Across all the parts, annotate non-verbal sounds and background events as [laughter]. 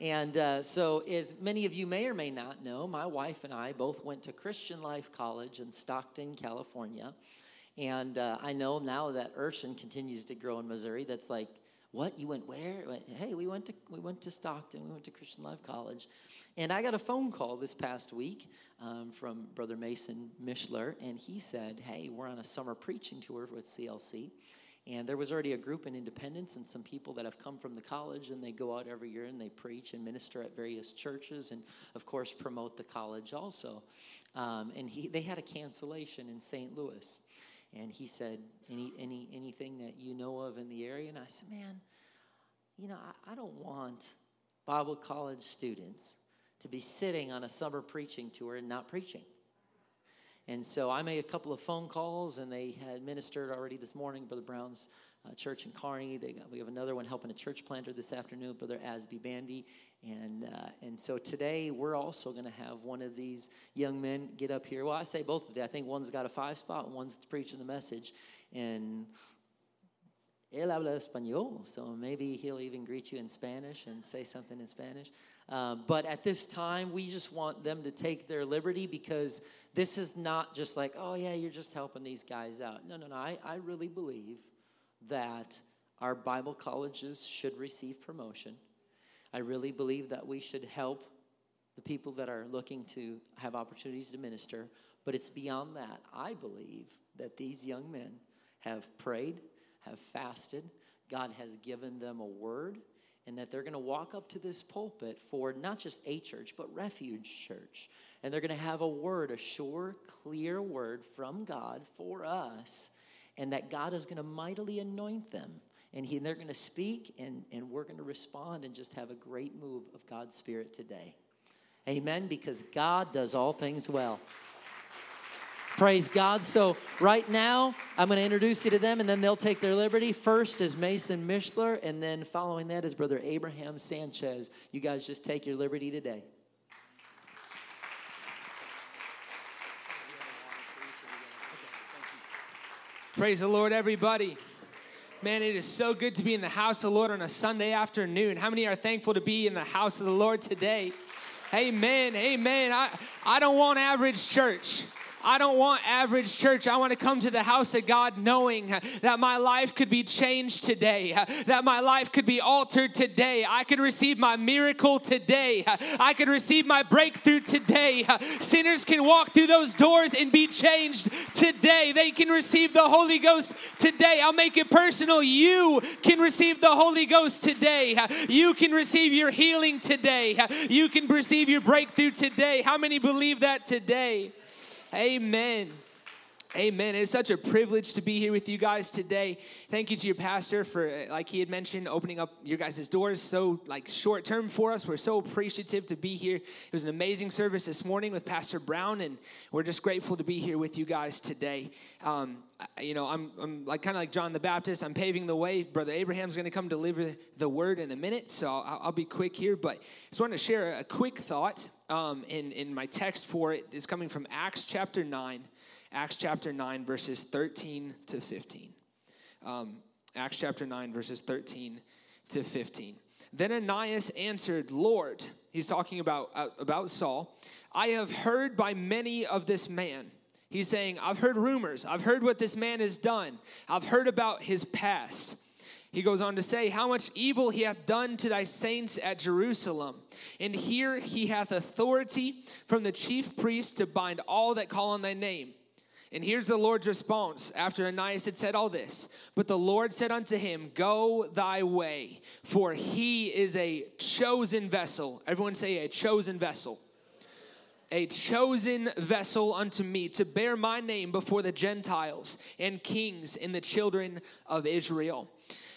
And uh, so, as many of you may or may not know, my wife and I both went to Christian Life College in Stockton, California. And uh, I know now that Urshan continues to grow in Missouri. That's like, what? You went where? Hey, we went to we went to Stockton. We went to Christian Life College. And I got a phone call this past week um, from Brother Mason Mishler, and he said, "Hey, we're on a summer preaching tour with CLC." And there was already a group in Independence and some people that have come from the college, and they go out every year and they preach and minister at various churches, and of course promote the college also. Um, and he, they had a cancellation in St. Louis, and he said, "Any, any, anything that you know of in the area?" And I said, "Man, you know, I, I don't want Bible college students to be sitting on a summer preaching tour and not preaching." And so I made a couple of phone calls, and they had ministered already this morning, Brother Brown's uh, church in Kearney. Got, we have another one helping a church planter this afternoon, Brother Asby Bandy. And, uh, and so today we're also going to have one of these young men get up here. Well, I say both of them. I think one's got a five spot, and one's preaching the message. And él habla español, so maybe he'll even greet you in Spanish and say something in Spanish. Um, but at this time, we just want them to take their liberty because this is not just like, oh, yeah, you're just helping these guys out. No, no, no. I, I really believe that our Bible colleges should receive promotion. I really believe that we should help the people that are looking to have opportunities to minister. But it's beyond that. I believe that these young men have prayed, have fasted, God has given them a word and that they're going to walk up to this pulpit for not just a church, but Refuge Church. And they're going to have a word, a sure, clear word from God for us, and that God is going to mightily anoint them. And, he, and they're going to speak, and, and we're going to respond and just have a great move of God's Spirit today. Amen, because God does all things well. Praise God. So, right now, I'm going to introduce you to them and then they'll take their liberty. First is Mason Mishler, and then following that is Brother Abraham Sanchez. You guys just take your liberty today. Praise the Lord, everybody. Man, it is so good to be in the house of the Lord on a Sunday afternoon. How many are thankful to be in the house of the Lord today? Amen. Amen. I, I don't want average church. I don't want average church. I want to come to the house of God knowing that my life could be changed today, that my life could be altered today. I could receive my miracle today. I could receive my breakthrough today. Sinners can walk through those doors and be changed today. They can receive the Holy Ghost today. I'll make it personal. You can receive the Holy Ghost today. You can receive your healing today. You can receive your breakthrough today. How many believe that today? Amen. Amen. It's such a privilege to be here with you guys today. Thank you to your pastor for, like he had mentioned, opening up your guys' doors so like short term for us. We're so appreciative to be here. It was an amazing service this morning with Pastor Brown, and we're just grateful to be here with you guys today. Um, you know, I'm, I'm like kind of like John the Baptist. I'm paving the way. Brother Abraham's going to come deliver the word in a minute, so I'll, I'll be quick here. But just want to share a quick thought. Um, in in my text for it is coming from Acts chapter nine Acts chapter 9, verses 13 to 15. Um, Acts chapter 9, verses 13 to 15. Then Ananias answered, Lord, he's talking about, uh, about Saul, I have heard by many of this man. He's saying, I've heard rumors. I've heard what this man has done. I've heard about his past. He goes on to say, How much evil he hath done to thy saints at Jerusalem. And here he hath authority from the chief priest to bind all that call on thy name and here's the Lord's response after Ananias had said all this. But the Lord said unto him, Go thy way, for he is a chosen vessel. Everyone say, a chosen vessel. A chosen vessel unto me to bear my name before the Gentiles and kings and the children of Israel.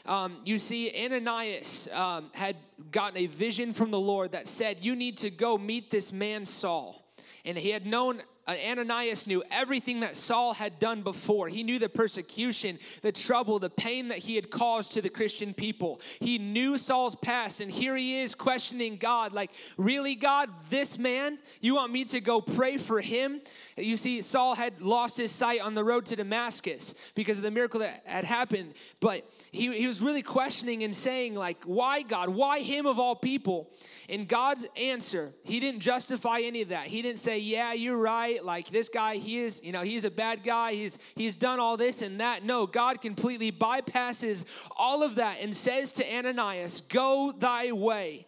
Um, you see, Ananias um, had gotten a vision from the Lord that said, You need to go meet this man Saul. And he had known Uh, Ananias knew everything that Saul had done before. He knew the persecution, the trouble, the pain that he had caused to the Christian people. He knew Saul's past, and here he is questioning God like, Really, God, this man, you want me to go pray for him? You see, Saul had lost his sight on the road to Damascus because of the miracle that had happened, but he, he was really questioning and saying, like, Why, God? Why him of all people? And God's answer, he didn't justify any of that. He didn't say, Yeah, you're right like this guy he is you know he's a bad guy he's he's done all this and that. No god completely bypasses all of that and says to ananias go thy way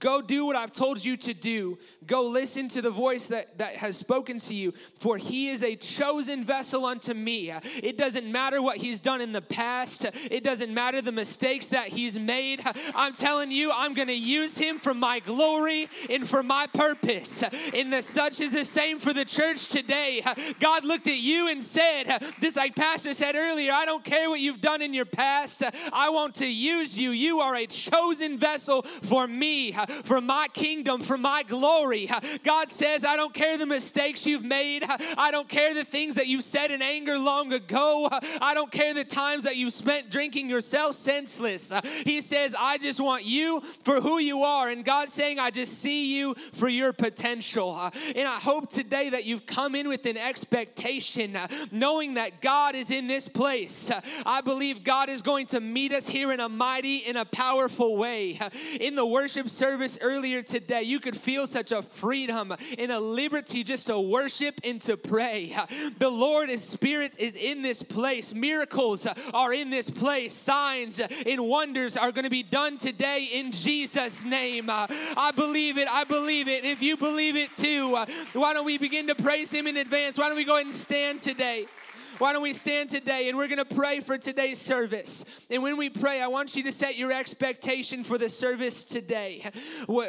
Go do what I've told you to do. Go listen to the voice that, that has spoken to you, for he is a chosen vessel unto me. It doesn't matter what he's done in the past, it doesn't matter the mistakes that he's made. I'm telling you, I'm going to use him for my glory and for my purpose. And the such is the same for the church today. God looked at you and said, just like Pastor said earlier, I don't care what you've done in your past, I want to use you. You are a chosen vessel for me for my kingdom, for my glory. God says, I don't care the mistakes you've made. I don't care the things that you said in anger long ago. I don't care the times that you spent drinking yourself senseless. He says, I just want you for who you are. And God's saying, I just see you for your potential. And I hope today that you've come in with an expectation, knowing that God is in this place. I believe God is going to meet us here in a mighty, in a powerful way. In the worship service, service earlier today, you could feel such a freedom and a liberty just to worship and to pray. The Lord, His Spirit is in this place. Miracles are in this place. Signs and wonders are going to be done today in Jesus' name. I believe it. I believe it. If you believe it too, why don't we begin to praise Him in advance? Why don't we go ahead and stand today? Why don't we stand today and we're going to pray for today's service? And when we pray, I want you to set your expectation for the service today.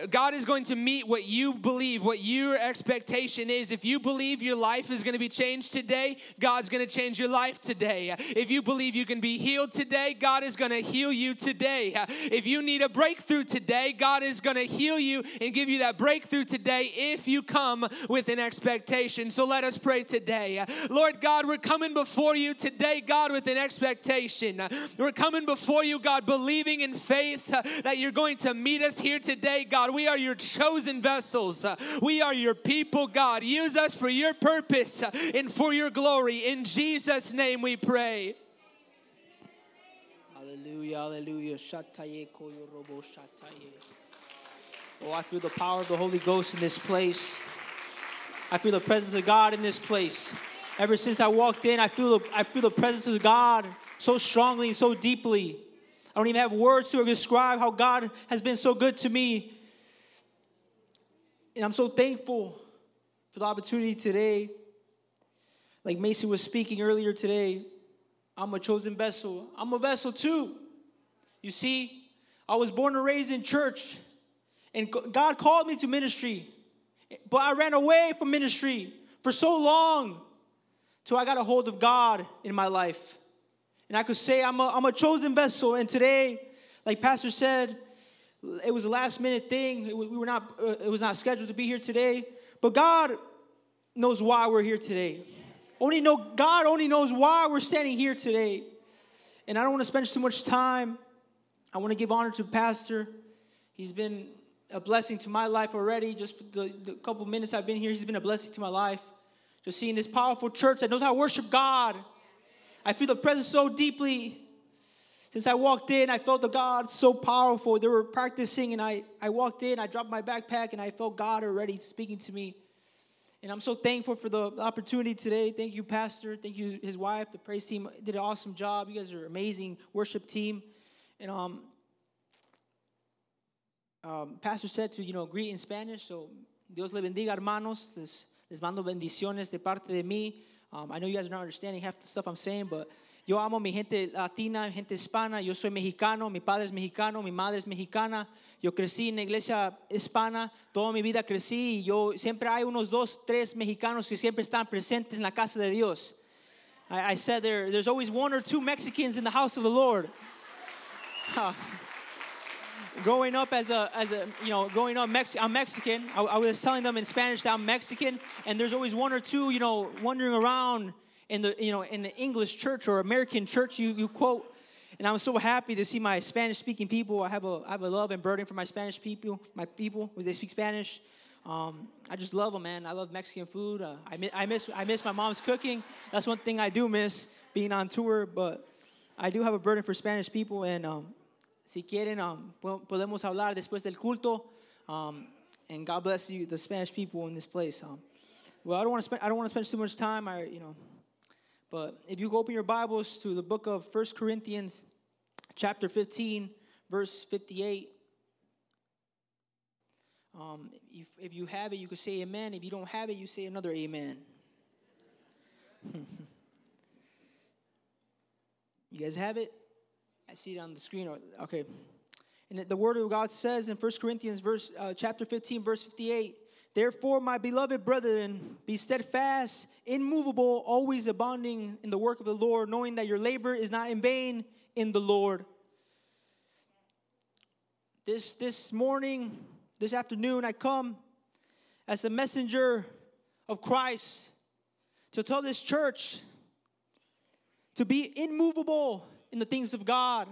God is going to meet what you believe, what your expectation is. If you believe your life is going to be changed today, God's going to change your life today. If you believe you can be healed today, God is going to heal you today. If you need a breakthrough today, God is going to heal you and give you that breakthrough today if you come with an expectation. So let us pray today. Lord God, we're coming before you today, God, with an expectation. We're coming before you, God, believing in faith uh, that you're going to meet us here today, God. We are your chosen vessels. Uh, we are your people, God. Use us for your purpose uh, and for your glory. In Jesus' name we pray. Hallelujah, hallelujah. Oh, I feel the power of the Holy Ghost in this place. I feel the presence of God in this place. Ever since I walked in, I feel the, I feel the presence of God so strongly and so deeply. I don't even have words to describe how God has been so good to me. And I'm so thankful for the opportunity today. Like Mason was speaking earlier today, I'm a chosen vessel. I'm a vessel too. You see, I was born and raised in church, and God called me to ministry, but I ran away from ministry for so long. So I got a hold of God in my life. And I could say I'm a, I'm a chosen vessel. And today, like Pastor said, it was a last minute thing. We were not, uh, it was not scheduled to be here today. But God knows why we're here today. Only know God only knows why we're standing here today. And I don't want to spend too much time. I want to give honor to Pastor. He's been a blessing to my life already. Just the, the couple minutes I've been here, he's been a blessing to my life. Just seeing this powerful church that knows how to worship God. I feel the presence so deeply. Since I walked in, I felt the God so powerful. They were practicing, and I, I walked in, I dropped my backpack, and I felt God already speaking to me. And I'm so thankful for the opportunity today. Thank you, Pastor. Thank you, his wife. The praise team did an awesome job. You guys are amazing worship team. And um, um, Pastor said to you know greet in Spanish. So Dios le bendiga, hermanos. This, Les mando bendiciones de parte de mí. Um, I know you guys are not understanding half the stuff I'm saying, but yo amo mi gente latina, gente hispana. Yo soy mexicano, mi padre es mexicano, mi madre es mexicana. Yo crecí en la iglesia hispana, toda mi vida crecí y yo siempre hay unos dos, tres mexicanos que siempre están presentes en la casa de Dios. I, I said there, there's always one or two Mexicans in the house of the Lord. [laughs] growing up as a as a you know growing up Mex- I'm Mexican. I, I was telling them in Spanish that I'm Mexican, and there's always one or two you know wandering around in the you know in the English church or American church you you quote. And I'm so happy to see my Spanish speaking people. I have a I have a love and burden for my Spanish people, my people, when they speak Spanish. Um, I just love them, man. I love Mexican food. Uh, I, miss, I miss I miss my mom's cooking. That's one thing I do miss being on tour. But I do have a burden for Spanish people, and um, si quieren, um, podemos hablar después del culto. Um, and God bless you, the Spanish people in this place. Um, well, I don't want to spend I don't want to spend too much time. I you know, but if you go open your Bibles to the book of First Corinthians, chapter 15, verse 58. Um, if, if you have it, you could say amen. If you don't have it, you say another amen. [laughs] you guys have it? I see it on the screen. Okay. And the word of God says in 1 Corinthians verse uh, chapter 15 verse 58, Therefore, my beloved brethren, be steadfast, immovable, always abounding in the work of the Lord, knowing that your labor is not in vain in the Lord. This this morning, this afternoon, I come as a messenger of Christ to tell this church to be immovable in the things of God.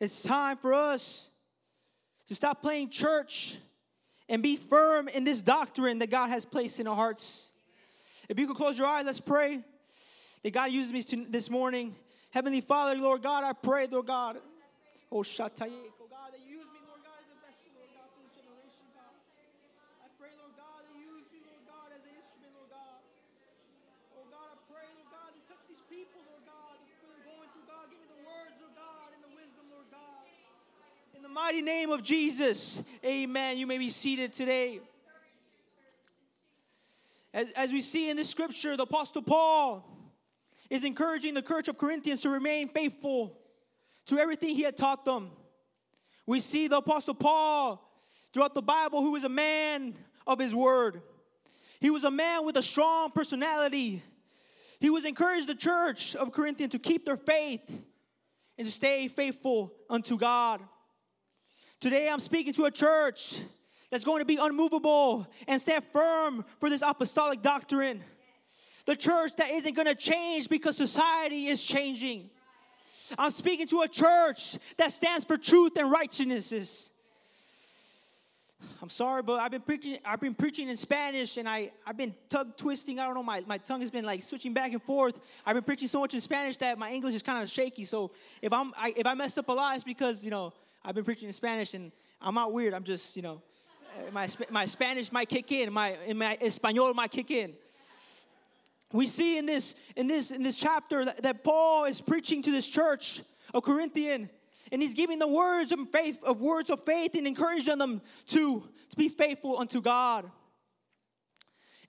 It's time for us to stop playing church and be firm in this doctrine that God has placed in our hearts. If you could close your eyes, let's pray that God uses me to this morning. Heavenly Father, Lord God, I pray, Lord God. Oh. Mighty name of Jesus, amen. You may be seated today. As, as we see in this scripture, the Apostle Paul is encouraging the church of Corinthians to remain faithful to everything he had taught them. We see the Apostle Paul throughout the Bible who was a man of his word. He was a man with a strong personality. He was encouraged the church of Corinthians to keep their faith and to stay faithful unto God. Today I'm speaking to a church that's going to be unmovable and stand firm for this apostolic doctrine. The church that isn't going to change because society is changing. I'm speaking to a church that stands for truth and righteousness. I'm sorry, but I've been preaching. I've been preaching in Spanish, and I I've been tongue twisting. I don't know. My, my tongue has been like switching back and forth. I've been preaching so much in Spanish that my English is kind of shaky. So if I'm I, if I messed up a lot, it's because you know I've been preaching in Spanish and I'm not weird. I'm just, you know, eh, my, my Spanish might kick in, my, my Espanol might kick in. We see in this, in this, in this chapter that, that Paul is preaching to this church of Corinthian, and he's giving the words of faith, of words of faith, and encouraging them to, to be faithful unto God.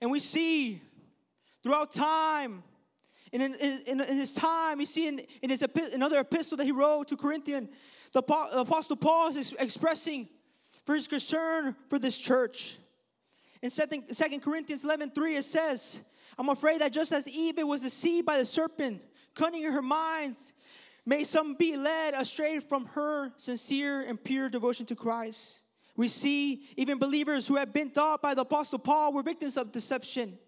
And we see throughout time, in, in, in his time, we see in, in his another epistle that he wrote to Corinthian, the Apostle Paul is expressing for his concern for this church. In 2 Corinthians 11 3, it says, I'm afraid that just as Eve was deceived by the serpent, cunning in her minds, may some be led astray from her sincere and pure devotion to Christ. We see even believers who have been taught by the Apostle Paul were victims of deception.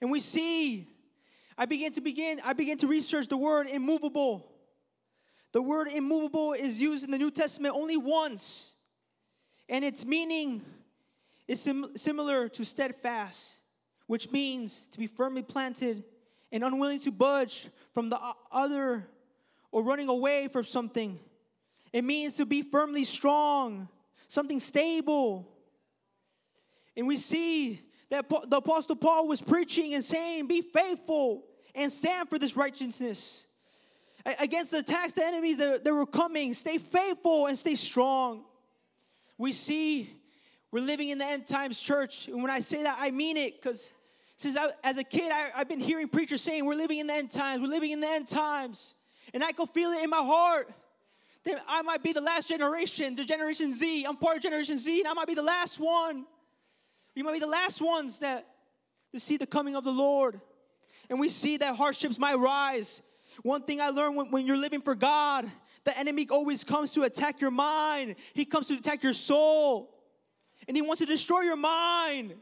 And we see, I begin to begin, I begin to research the word immovable. The word immovable is used in the New Testament only once, and its meaning is sim- similar to steadfast, which means to be firmly planted and unwilling to budge from the other or running away from something. It means to be firmly strong, something stable. And we see that the Apostle Paul was preaching and saying, Be faithful and stand for this righteousness against the attacks, the enemies that, that were coming. Stay faithful and stay strong. We see we're living in the end times church. And when I say that, I mean it because since I, as a kid, I, I've been hearing preachers saying, We're living in the end times, we're living in the end times. And I can feel it in my heart that I might be the last generation, the Generation Z. I'm part of Generation Z, and I might be the last one. We might be the last ones that to see the coming of the Lord. And we see that hardships might rise one thing I learned when, when you're living for God, the enemy always comes to attack your mind, he comes to attack your soul. And he wants to destroy your mind.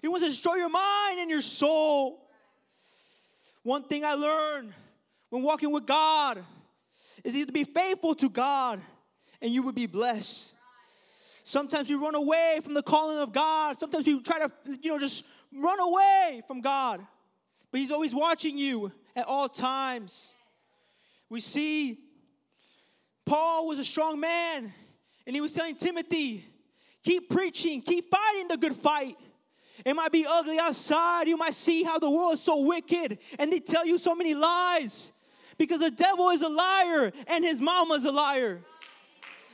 He wants to destroy your mind and your soul. One thing I learned when walking with God is either to be faithful to God and you will be blessed. Sometimes we run away from the calling of God. Sometimes we try to, you know, just run away from God. But He's always watching you at all times. We see Paul was a strong man, and he was telling Timothy, keep preaching, keep fighting the good fight. It might be ugly outside. You might see how the world is so wicked, and they tell you so many lies because the devil is a liar and his mama's a liar.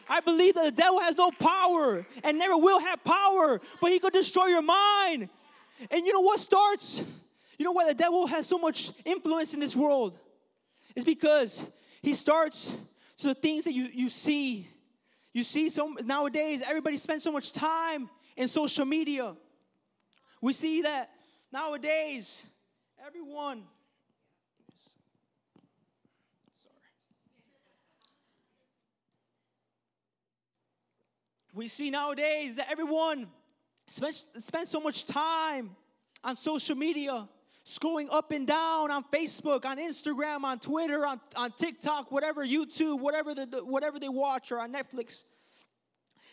I believe that the devil has no power and never will have power, but he could destroy your mind. And you know what starts? You know why the devil has so much influence in this world? It's because he starts to the things that you, you see. You see, so nowadays everybody spends so much time in social media. We see that nowadays everyone sorry. we see nowadays that everyone spends, spends so much time on social media, scrolling up and down on Facebook, on Instagram, on Twitter, on, on TikTok, whatever, YouTube, whatever, the, whatever they watch, or on Netflix.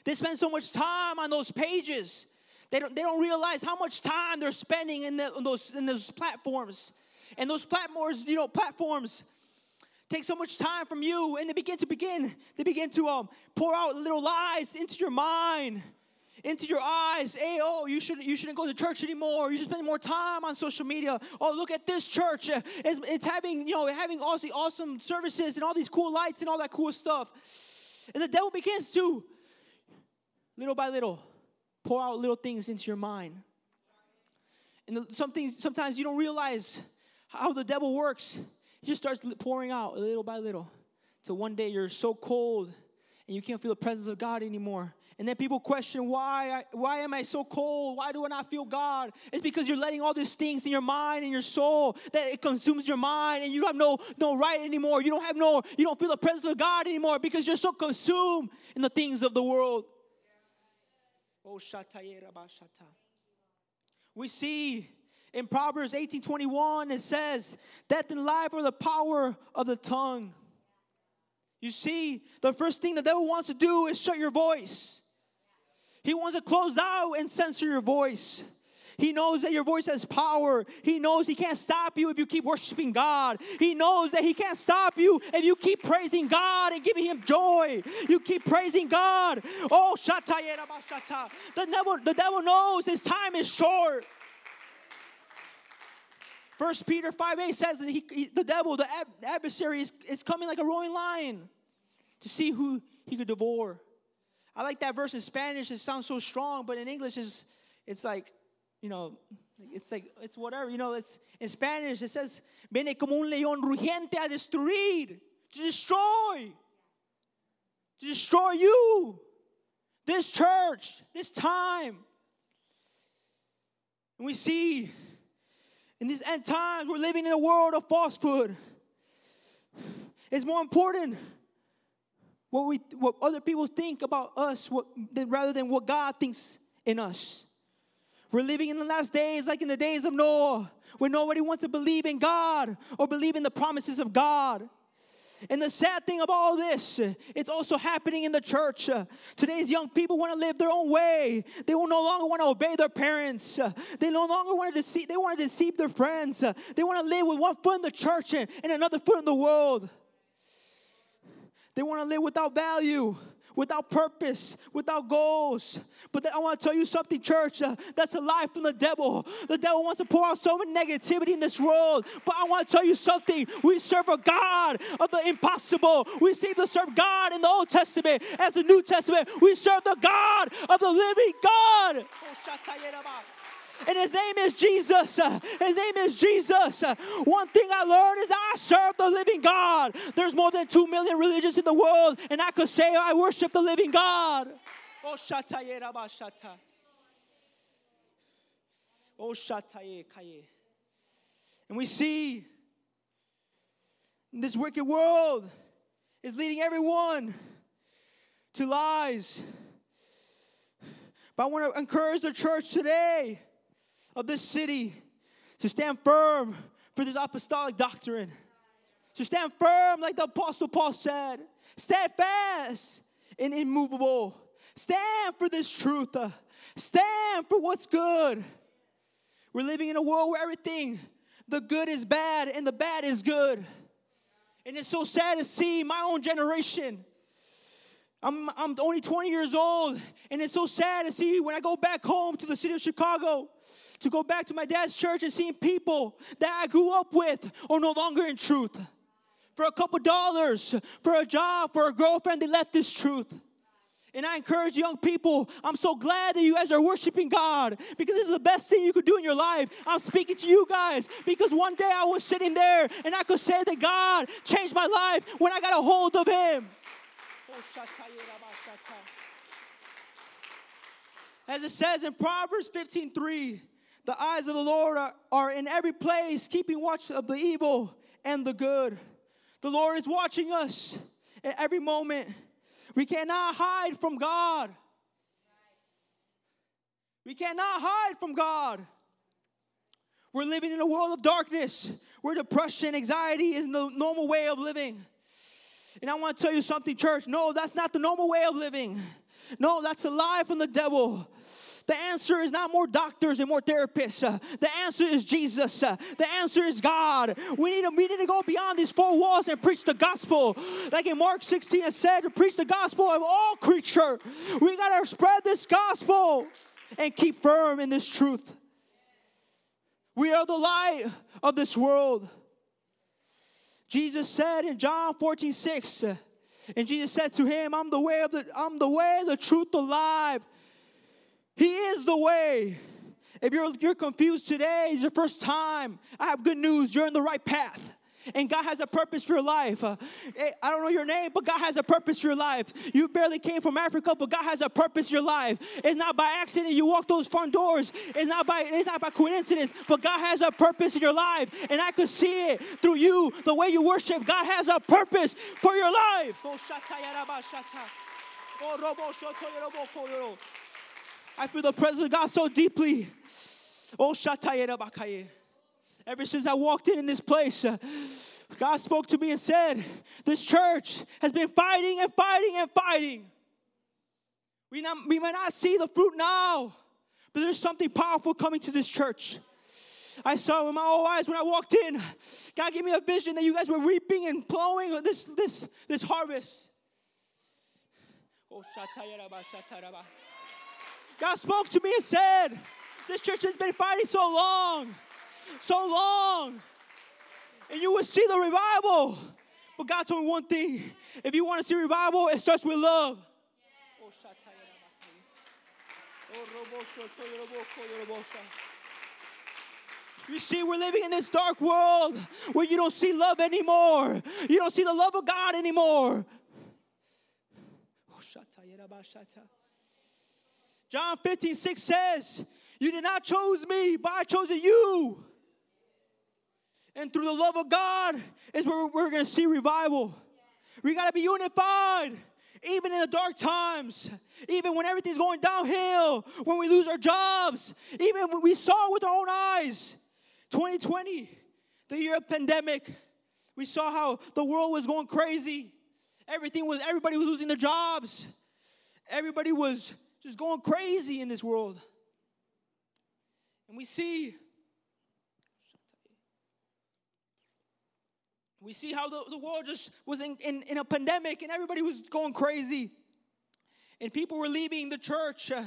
They spend so much time on those pages. They don't, they don't realize how much time they're spending in, the, in those, in those platforms. And those platforms, you know, platforms take so much time from you and they begin to begin they begin to um, pour out little lies into your mind into your eyes hey oh you shouldn't you shouldn't go to church anymore. You should spend more time on social media. Oh look at this church. Uh, it's, it's having you know having all these awesome services and all these cool lights and all that cool stuff. And the devil begins to little by little pour out little things into your mind. And the, some things sometimes you don't realize how the devil works. He just starts pouring out little by little. Till one day you're so cold and you can't feel the presence of God anymore. And then people question, why, why am I so cold? Why do I not feel God? It's because you're letting all these things in your mind and your soul that it consumes your mind and you have no, no right anymore. You don't have no, you don't feel the presence of God anymore because you're so consumed in the things of the world. Oh, we see in Proverbs 18:21 it says, "Death and life are the power of the tongue." You see, the first thing the devil wants to do is shut your voice. He wants to close out and censor your voice. He knows that your voice has power. He knows He can't stop you if you keep worshiping God. He knows that He can't stop you if you keep praising God and giving Him joy. You keep praising God. Oh, shata The devil, the devil knows his time is short. First Peter 5 8 says that he, he, the devil, the adversary, is, is coming like a roaring lion to see who he could devour. I like that verse in Spanish. It sounds so strong, but in English, it's, it's like, you know, it's like, it's whatever. You know, it's in Spanish, it says, Viene como un león rugiente a destruir, to destroy, to destroy you, this church, this time. And we see in these end times, we're living in a world of falsehood. It's more important what we what other people think about us what, rather than what God thinks in us. We're living in the last days like in the days of Noah, where nobody wants to believe in God or believe in the promises of God. And the sad thing of all this, it's also happening in the church. Today's young people want to live their own way. They will no longer want to obey their parents. They no longer want to deceive, they want to deceive their friends. They want to live with one foot in the church and, and another foot in the world. They want to live without value without purpose, without goals. But I want to tell you something, church. Uh, that's a lie from the devil. The devil wants to pour out so much negativity in this world. But I want to tell you something. We serve a God of the impossible. We see to serve God in the Old Testament as the New Testament. We serve the God of the living God. And his name is Jesus. Uh, his name is Jesus. Uh, one thing I learned is I serve the living God. There's more than two million religions in the world, and I could say I worship the living God. Oh, shata Oh, shataye kaye. And we see this wicked world, is leading everyone to lies. But I want to encourage the church today of this city to stand firm for this apostolic doctrine. To stand firm, like the Apostle Paul said. Stand fast and immovable. Stand for this truth. Stand for what's good. We're living in a world where everything, the good is bad and the bad is good. And it's so sad to see my own generation. I'm, I'm only 20 years old, and it's so sad to see when I go back home to the city of Chicago to go back to my dad's church and seeing people that I grew up with are no longer in truth. For a couple dollars, for a job, for a girlfriend, they left this truth. And I encourage young people, I'm so glad that you guys are worshiping God because is the best thing you could do in your life. I'm speaking to you guys because one day I was sitting there and I could say that God changed my life when I got a hold of Him. As it says in Proverbs 15 3, the eyes of the Lord are, are in every place, keeping watch of the evil and the good. The Lord is watching us at every moment. We cannot hide from God. We cannot hide from God. We're living in a world of darkness where depression, and anxiety is the normal way of living. And I want to tell you something, church. No, that's not the normal way of living. No, that's a lie from the devil. The answer is not more doctors and more therapists. Uh, the answer is Jesus. Uh, the answer is God. We need, to, we need to go beyond these four walls and preach the gospel. Like in Mark 16 it said, to preach the gospel of all creature. We got to spread this gospel and keep firm in this truth. We are the light of this world. Jesus said in John 14, 6, uh, and Jesus said to him, I'm the way of the I'm the way, the truth, the life. He is the way. If you're, you're confused today, it's your first time, I have good news. You're in the right path. And God has a purpose for your life. Uh, eh, I don't know your name, but God has a purpose for your life. You barely came from Africa, but God has a purpose for your life. It's not by accident you walk those front doors. It's not by it's not by coincidence, but God has a purpose in your life. And I could see it through you, the way you worship. God has a purpose for your life. I feel the presence of God so deeply. Oh, Ever since I walked in in this place, uh, God spoke to me and said, This church has been fighting and fighting and fighting. We, not, we might not see the fruit now, but there's something powerful coming to this church. I saw with my own eyes when I walked in. God gave me a vision that you guys were reaping and plowing this, this, this harvest. Oh, God spoke to me and said, This church has been fighting so long, so long, and you will see the revival. But God told me one thing if you want to see revival, it starts with love. You see, we're living in this dark world where you don't see love anymore. You don't see the love of God anymore. John 15, 6 says, You did not choose me, but I chose you. And through the love of God is where we're going to see revival. We got to be unified, even in the dark times, even when everything's going downhill, when we lose our jobs, even when we saw with our own eyes. 2020, the year of pandemic, we saw how the world was going crazy. Everything was, everybody was losing their jobs. Everybody was just going crazy in this world. And we see we see how the, the world just was in, in, in a pandemic and everybody was going crazy. And people were leaving the church. Uh,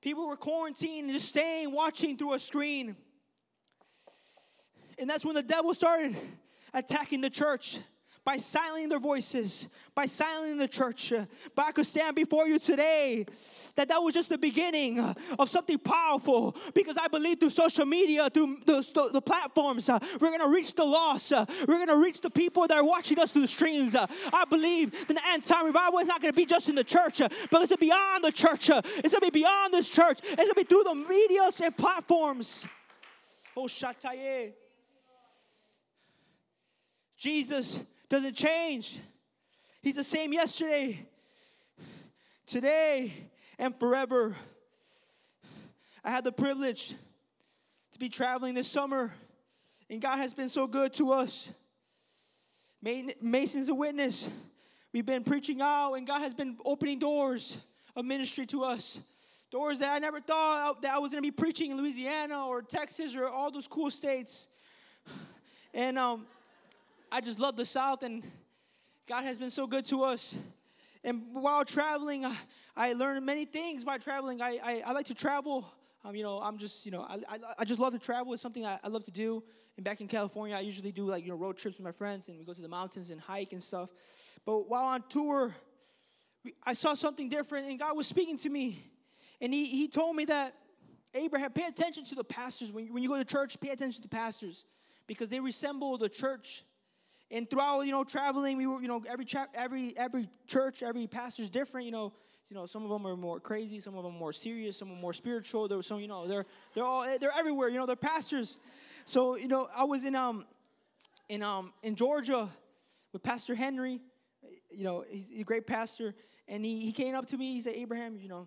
people were quarantined just staying, watching through a screen. And that's when the devil started attacking the church by silencing their voices, by silencing the church. But I could stand before you today that that was just the beginning of something powerful because I believe through social media, through the, the platforms, uh, we're going to reach the lost. Uh, we're going to reach the people that are watching us through the streams. Uh, I believe that the end time revival is not going to be just in the church, but it's beyond the church. It's going to be beyond this church. It's going to be through the medias and platforms. Oh. Jesus doesn't change. He's the same yesterday, today, and forever. I had the privilege to be traveling this summer, and God has been so good to us. Mason's a witness. We've been preaching out, and God has been opening doors of ministry to us. Doors that I never thought that I was going to be preaching in Louisiana or Texas or all those cool states. And um, I just love the South, and God has been so good to us. And while traveling, I, learned many things by traveling. I, I, I like to travel. Um, you know, I'm just, you know, I, I, I just love to travel. It's something I, I love to do. And back in California, I usually do like, you know, road trips with my friends and we go to the mountains and hike and stuff. But while on tour, I saw something different and God was speaking to me. And he, he told me that, Abraham, pay attention to the pastors. When you, when you go to church, pay attention to the pastors because they resemble the church. And throughout, you know, traveling, we were, you know, every, cha- every, every church, every pastor is different, you know you know, some of them are more crazy, some of them more serious, some of them more spiritual. There you know, they're they're all they're everywhere. You know, they're pastors. So you know, I was in um in um in Georgia with Pastor Henry. You know, he's a great pastor, and he he came up to me. He said, Abraham, you know,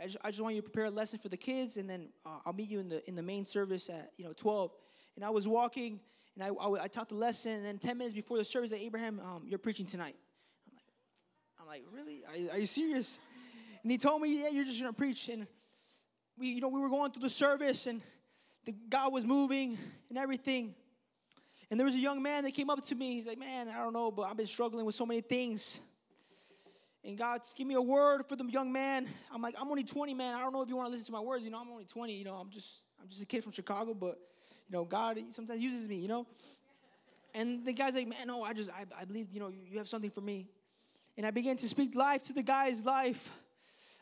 I just, I just want you to prepare a lesson for the kids, and then uh, I'll meet you in the in the main service at you know 12. And I was walking, and I, I, I taught the lesson, and then 10 minutes before the service, said, Abraham, um, you're preaching tonight. I'm like, I'm like, really? Are, are you serious? And he told me, yeah, you're just going to preach. And we, you know, we were going through the service and the God was moving and everything. And there was a young man that came up to me. He's like, man, I don't know, but I've been struggling with so many things. And God, give me a word for the young man. I'm like, I'm only 20, man. I don't know if you want to listen to my words. You know, I'm only 20. You know, I'm just, I'm just a kid from Chicago, but you know, God sometimes uses me. You know. And the guy's like, man, no, I just, I, I believe, you know, you, have something for me. And I began to speak life to the guy's life.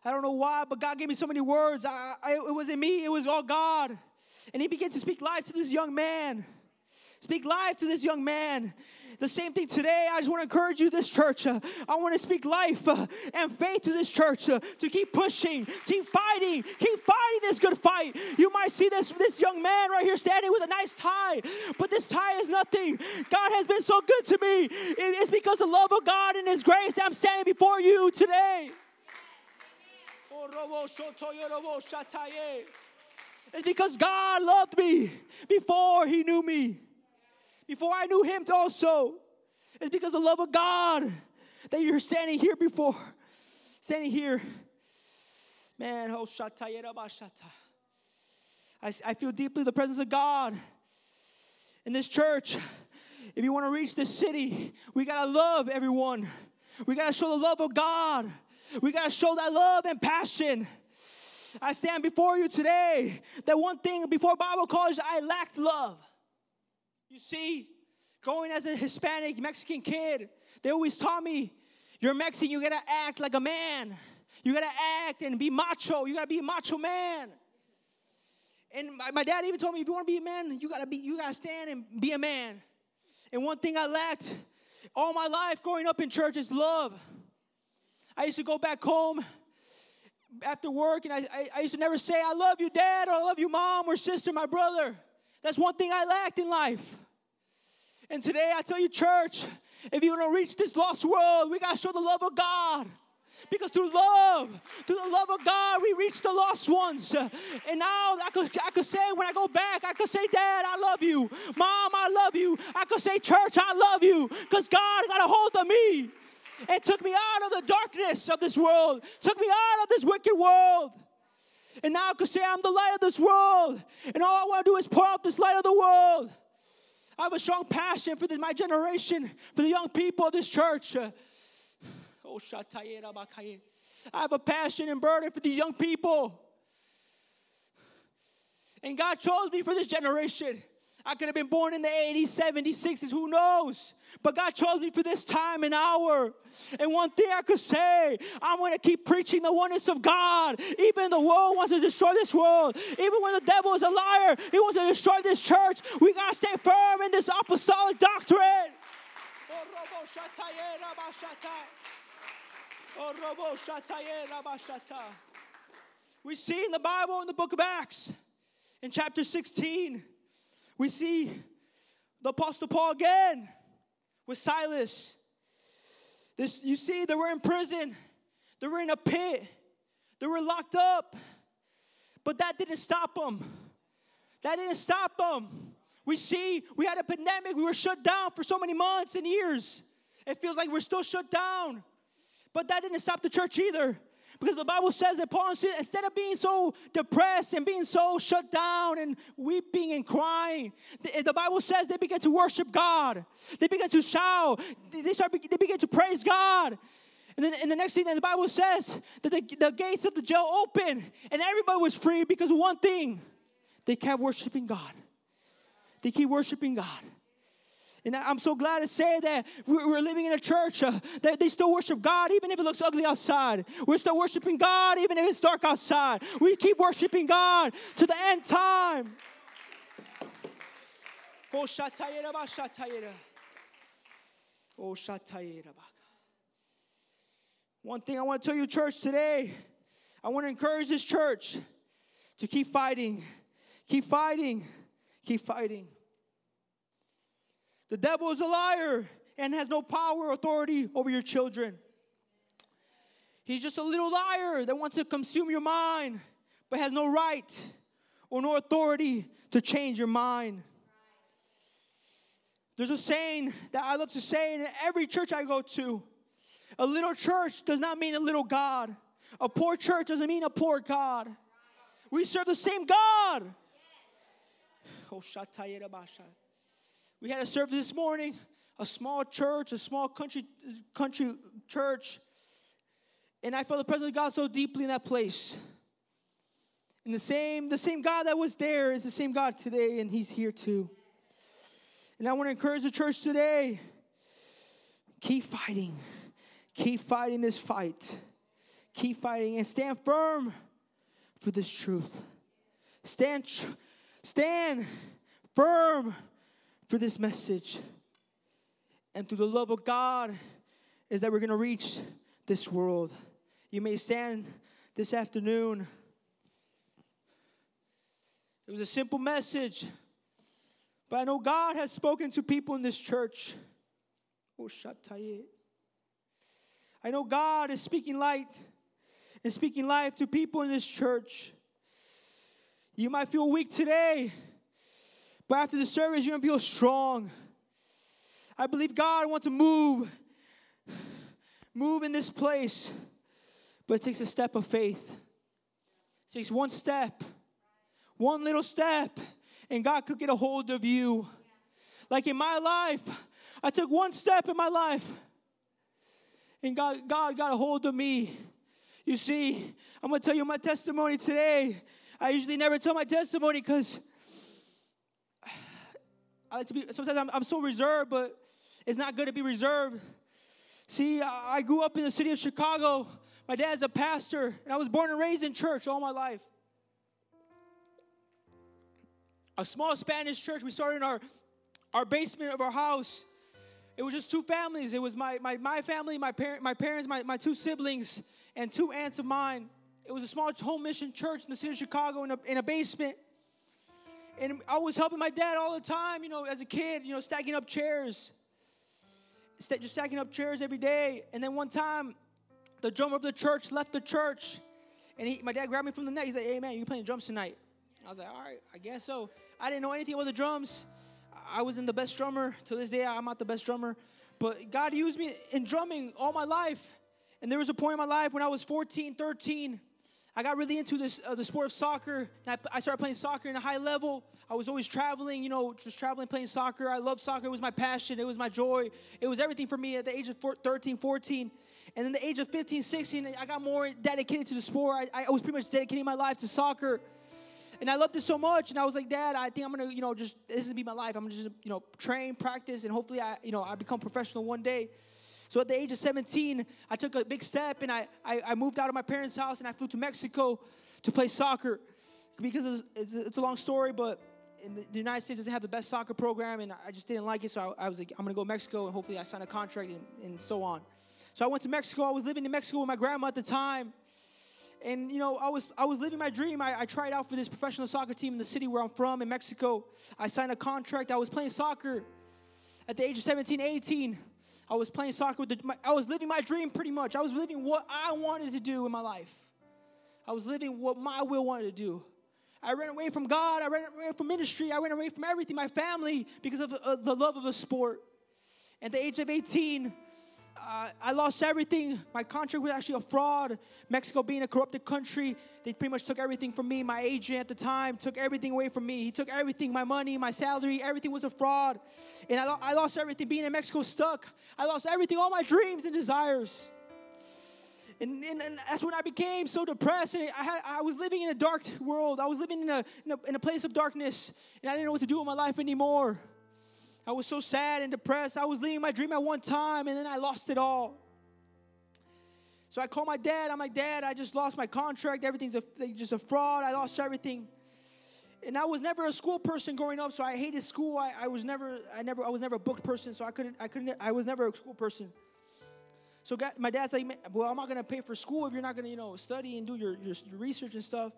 I don't know why, but God gave me so many words. I, I, it wasn't me, it was all God. And He began to speak life to this young man. Speak life to this young man. The same thing today. I just want to encourage you, this church. Uh, I want to speak life uh, and faith to this church uh, to keep pushing, keep fighting, keep fighting this good fight. You might see this, this young man right here standing with a nice tie, but this tie is nothing. God has been so good to me. It's because the love of God and His grace I'm standing before you today. It's because God loved me before He knew me, before I knew Him also. It's because the love of God that you're standing here before, standing here. Man, oh, I, I feel deeply the presence of God in this church. If you want to reach this city, we got to love everyone. We got to show the love of God. We got to show that love and passion. I stand before you today. That one thing before Bible college, I lacked love. You see, going as a Hispanic Mexican kid, they always taught me, you're Mexican, you gotta act like a man. You gotta act and be macho. You gotta be a macho man. And my, my dad even told me, if you wanna be a man, you gotta be, you gotta stand and be a man. And one thing I lacked all my life growing up in church is love. I used to go back home after work and I, I, I, used to never say, I love you, dad, or I love you, mom, or sister, my brother. That's one thing I lacked in life. And today I tell you, church, if you want to reach this lost world, we got to show the love of God. Because through love, through the love of God, we reach the lost ones. And now I could, I could say, when I go back, I could say, Dad, I love you. Mom, I love you. I could say, Church, I love you. Because God got a hold of me and took me out of the darkness of this world, took me out of this wicked world. And now I can say I'm the light of this world, and all I want to do is pour out this light of the world. I have a strong passion for this, my generation, for the young people of this church. Oh, I have a passion and burden for these young people. And God chose me for this generation. I could have been born in the 80s, 70s, 60s, who knows? But God chose me for this time and hour. And one thing I could say, I'm going to keep preaching the oneness of God. Even the world wants to destroy this world. Even when the devil is a liar, he wants to destroy this church. We got to stay firm in this apostolic doctrine. We see in the Bible in the book of Acts, in chapter 16, we see the Apostle Paul again with Silas. This, you see, they were in prison, they were in a pit, they were locked up. But that didn't stop them. That didn't stop them. We see we had a pandemic, we were shut down for so many months and years. It feels like we're still shut down. But that didn't stop the church either. Because the Bible says that Paul, instead of being so depressed and being so shut down and weeping and crying, the, the Bible says they began to worship God. They began to shout. They, start, they began to praise God. And then and the next thing the Bible says that the, the gates of the jail opened and everybody was free because of one thing. They kept worshiping God. They keep worshiping God. And I'm so glad to say that we're living in a church uh, that they still worship God even if it looks ugly outside. We're still worshiping God even if it's dark outside. We keep worshiping God to the end time. Oh, Oh, One thing I want to tell you, church, today, I want to encourage this church to keep fighting, keep fighting, keep fighting. The devil is a liar and has no power or authority over your children. He's just a little liar that wants to consume your mind, but has no right or no authority to change your mind. There's a saying that I love to say in every church I go to a little church does not mean a little God. A poor church doesn't mean a poor God. We serve the same God. Oh, we had a service this morning, a small church, a small country country church, and I felt the presence of God so deeply in that place. And the same, the same God that was there is the same God today, and He's here too. And I want to encourage the church today keep fighting. Keep fighting this fight. Keep fighting and stand firm for this truth. Stand, stand firm for this message. And through the love of God, is that we're going to reach this world. You may stand this afternoon. It was a simple message, but I know God has spoken to people in this church. Oh, I know God is speaking light and speaking life to people in this church. You might feel weak today. But after the service, you're going to feel strong. I believe God wants to move, move in this place. But it takes a step of faith. It takes one step, one little step, and God could get a hold of you. Like in my life, I took one step in my life, and God, God got a hold of me. You see, I'm gonna tell you my testimony today. I usually never tell my testimony because I like to be, sometimes I'm, I'm so reserved, but it's not good to be reserved. See, I grew up in the city of Chicago. My dad's a pastor, and I was born and raised in church all my life. A small Spanish church. We started in our, our basement of our house. It was just two families. It was my, my, my family, my, parent, my parents, my, my two siblings, and two aunts of mine. It was a small home mission church in the city of Chicago in a, in a basement. And I was helping my dad all the time, you know, as a kid, you know, stacking up chairs. Just stacking up chairs every day. And then one time, the drummer of the church left the church. And he, my dad grabbed me from the neck. He's like, hey, man, you playing drums tonight? I was like, all right, I guess so. I didn't know anything about the drums. I wasn't the best drummer. To this day, I'm not the best drummer. But God used me in drumming all my life. And there was a point in my life when I was 14, 13, I got really into this uh, the sport of soccer. And I, I, started playing soccer in a high level. I was always traveling, you know, just traveling, playing soccer. I loved soccer. It was my passion. It was my joy. It was everything for me at the age of 13, 14. And then the age of 15, 16, I got more dedicated to the sport. I, I was pretty much dedicating my life to soccer. And I loved it so much. And I was like, Dad, I think I'm gonna, you know, just this is gonna be my life. I'm gonna just, you know, train, practice, and hopefully I, you know, I become professional one day. So at the age of 17, I took a big step and I, I, I moved out of my parents' house and I flew to Mexico to play soccer because it's, it's, a long story, but in the, the, United States doesn't have the best soccer program, and I just didn't like it. So I, I was like, I'm gonna go to Mexico, and hopefully I sign a contract and, and so on. So I went to Mexico. I was living in Mexico with my grandma at the time, and you know I was I was living my dream. I, I tried out for this professional soccer team in the city where I'm from in Mexico. I signed a contract. I was playing soccer at the age of 17, 18. I was playing soccer with the, my, I was living my dream pretty much. I was living what I wanted to do in my life. I was living what my will wanted to do. I ran away from God. I ran away from ministry. I ran away from everything, my family, because of uh, the love of a sport. At the age of 18, uh, I lost everything. My contract was actually a fraud. Mexico being a corrupted country, they pretty much took everything from me. My agent at the time took everything away from me. He took everything my money, my salary, everything was a fraud. And I, lo- I lost everything being in Mexico stuck. I lost everything, all my dreams and desires. And, and, and, that's when I became so depressed. And I, had, I was living in a dark world. I was living in a, in, a, in a place of darkness. And I didn't know what to do with my life anymore. I was so sad and depressed. I was living my dream at one time, and then I lost it all. So I called my dad. I'm like, Dad, I just lost my contract. Everything's a, just a fraud. I lost everything. And I was never a school person growing up, so I hated school. I, I was never, I never, I was never a book person, so I couldn't, I couldn't, I was never a school person. So my dad's like, well, I'm not gonna pay for school if you're not gonna, you know, study and do your, your research and stuff.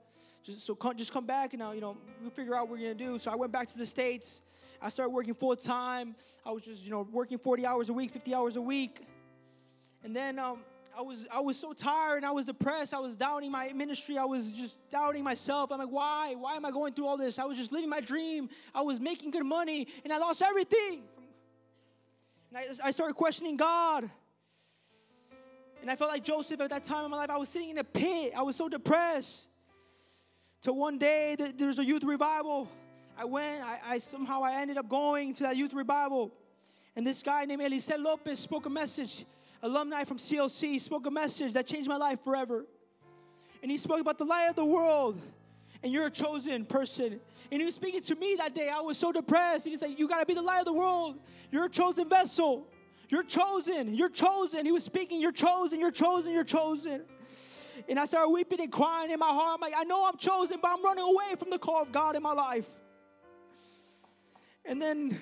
Just so come, just come back and now, you know, we'll figure out what we're gonna do. So I went back to the states. I started working full time. I was just, you know, working 40 hours a week, 50 hours a week. And then um, I was I was so tired and I was depressed. I was doubting my ministry. I was just doubting myself. I'm like, why? Why am I going through all this? I was just living my dream. I was making good money and I lost everything. And I, I started questioning God. And I felt like Joseph at that time in my life. I was sitting in a pit. I was so depressed. Till one day there was a youth revival. I went, I, I, somehow I ended up going to that youth revival. And this guy named Eliseo Lopez spoke a message. Alumni from CLC spoke a message that changed my life forever. And he spoke about the light of the world. And you're a chosen person. And he was speaking to me that day. I was so depressed. And he's like, You gotta be the light of the world. You're a chosen vessel. You're chosen. You're chosen. He was speaking, You're chosen. You're chosen. You're chosen. And I started weeping and crying in my heart. I'm like, I know I'm chosen, but I'm running away from the call of God in my life. And then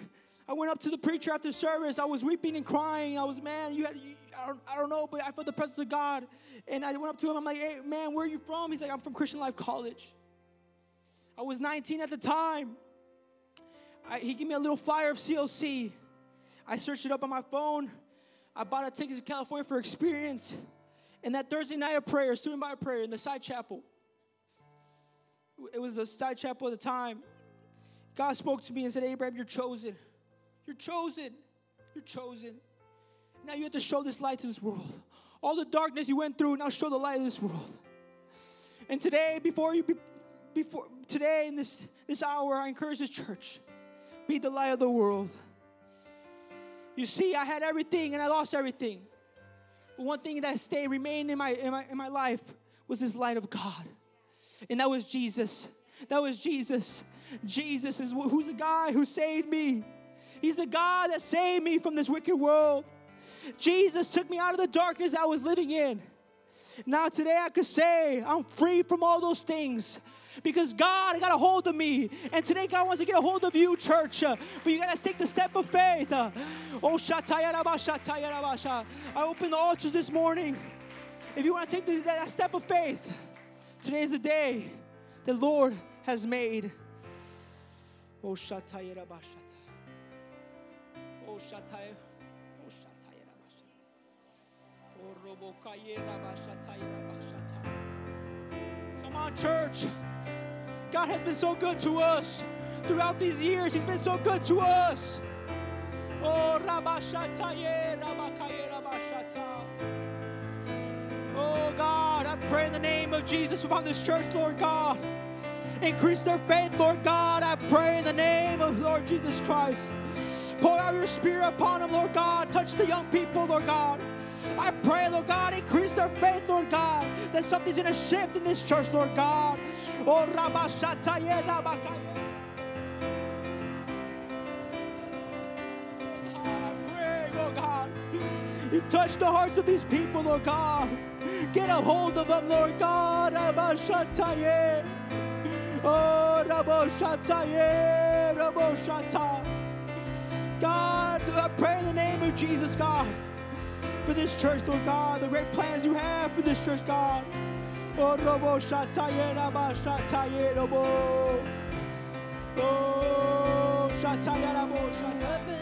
I went up to the preacher after service. I was weeping and crying. I was, man, you had, you, I, don't, I don't know, but I felt the presence of God. And I went up to him. I'm like, hey, man, where are you from? He's like, I'm from Christian Life College. I was 19 at the time. I, he gave me a little flyer of CLC. I searched it up on my phone. I bought a ticket to California for experience. And that Thursday night of prayer, student by prayer in the side chapel, it was the side chapel at the time. God spoke to me and said, Abraham, you're chosen. You're chosen. You're chosen. Now you have to show this light to this world. All the darkness you went through, now show the light of this world. And today, before you, be, before today in this this hour, I encourage this church, be the light of the world. You see, I had everything and I lost everything. One thing that stayed, remained in my, in my, in my life was this light of God. And that was Jesus. That was Jesus. Jesus is who's the guy who saved me. He's the God that saved me from this wicked world. Jesus took me out of the darkness I was living in. Now, today I could say I'm free from all those things because God got a hold of me. And today God wants to get a hold of you, church. Uh, but you got to take the step of faith. Uh, oh, I open the altars this morning. If you want to take that step of faith, today is the day the Lord has made. Oh, Shataya Rabashata. Oh, Shataya. Oh, Oh, Come on, church. God has been so good to us throughout these years. He's been so good to us. Oh, Rabashataye, Rabakaye, Rabashata. Oh, God, I pray in the name of Jesus upon this church, Lord God. Increase their faith, Lord God. I pray in the name of Lord Jesus Christ. Pour out your spirit upon them, Lord God. Touch the young people, Lord God. I pray, Lord God, increase their faith, Lord God, that something's going to shift in this church, Lord God. Oh, Rabashataye, Rabakaye. I ah, pray, Lord God, you touch the hearts of these people, Lord God. Get a hold of them, Lord God. Rabashataye. Oh, Raboshataye, Raboshata. God, I pray in the name of Jesus, God for this church, Lord God, the great plans you have for this church, God. Oh, robo shataye raba shataye robo. Oh, shataye rabo shataye.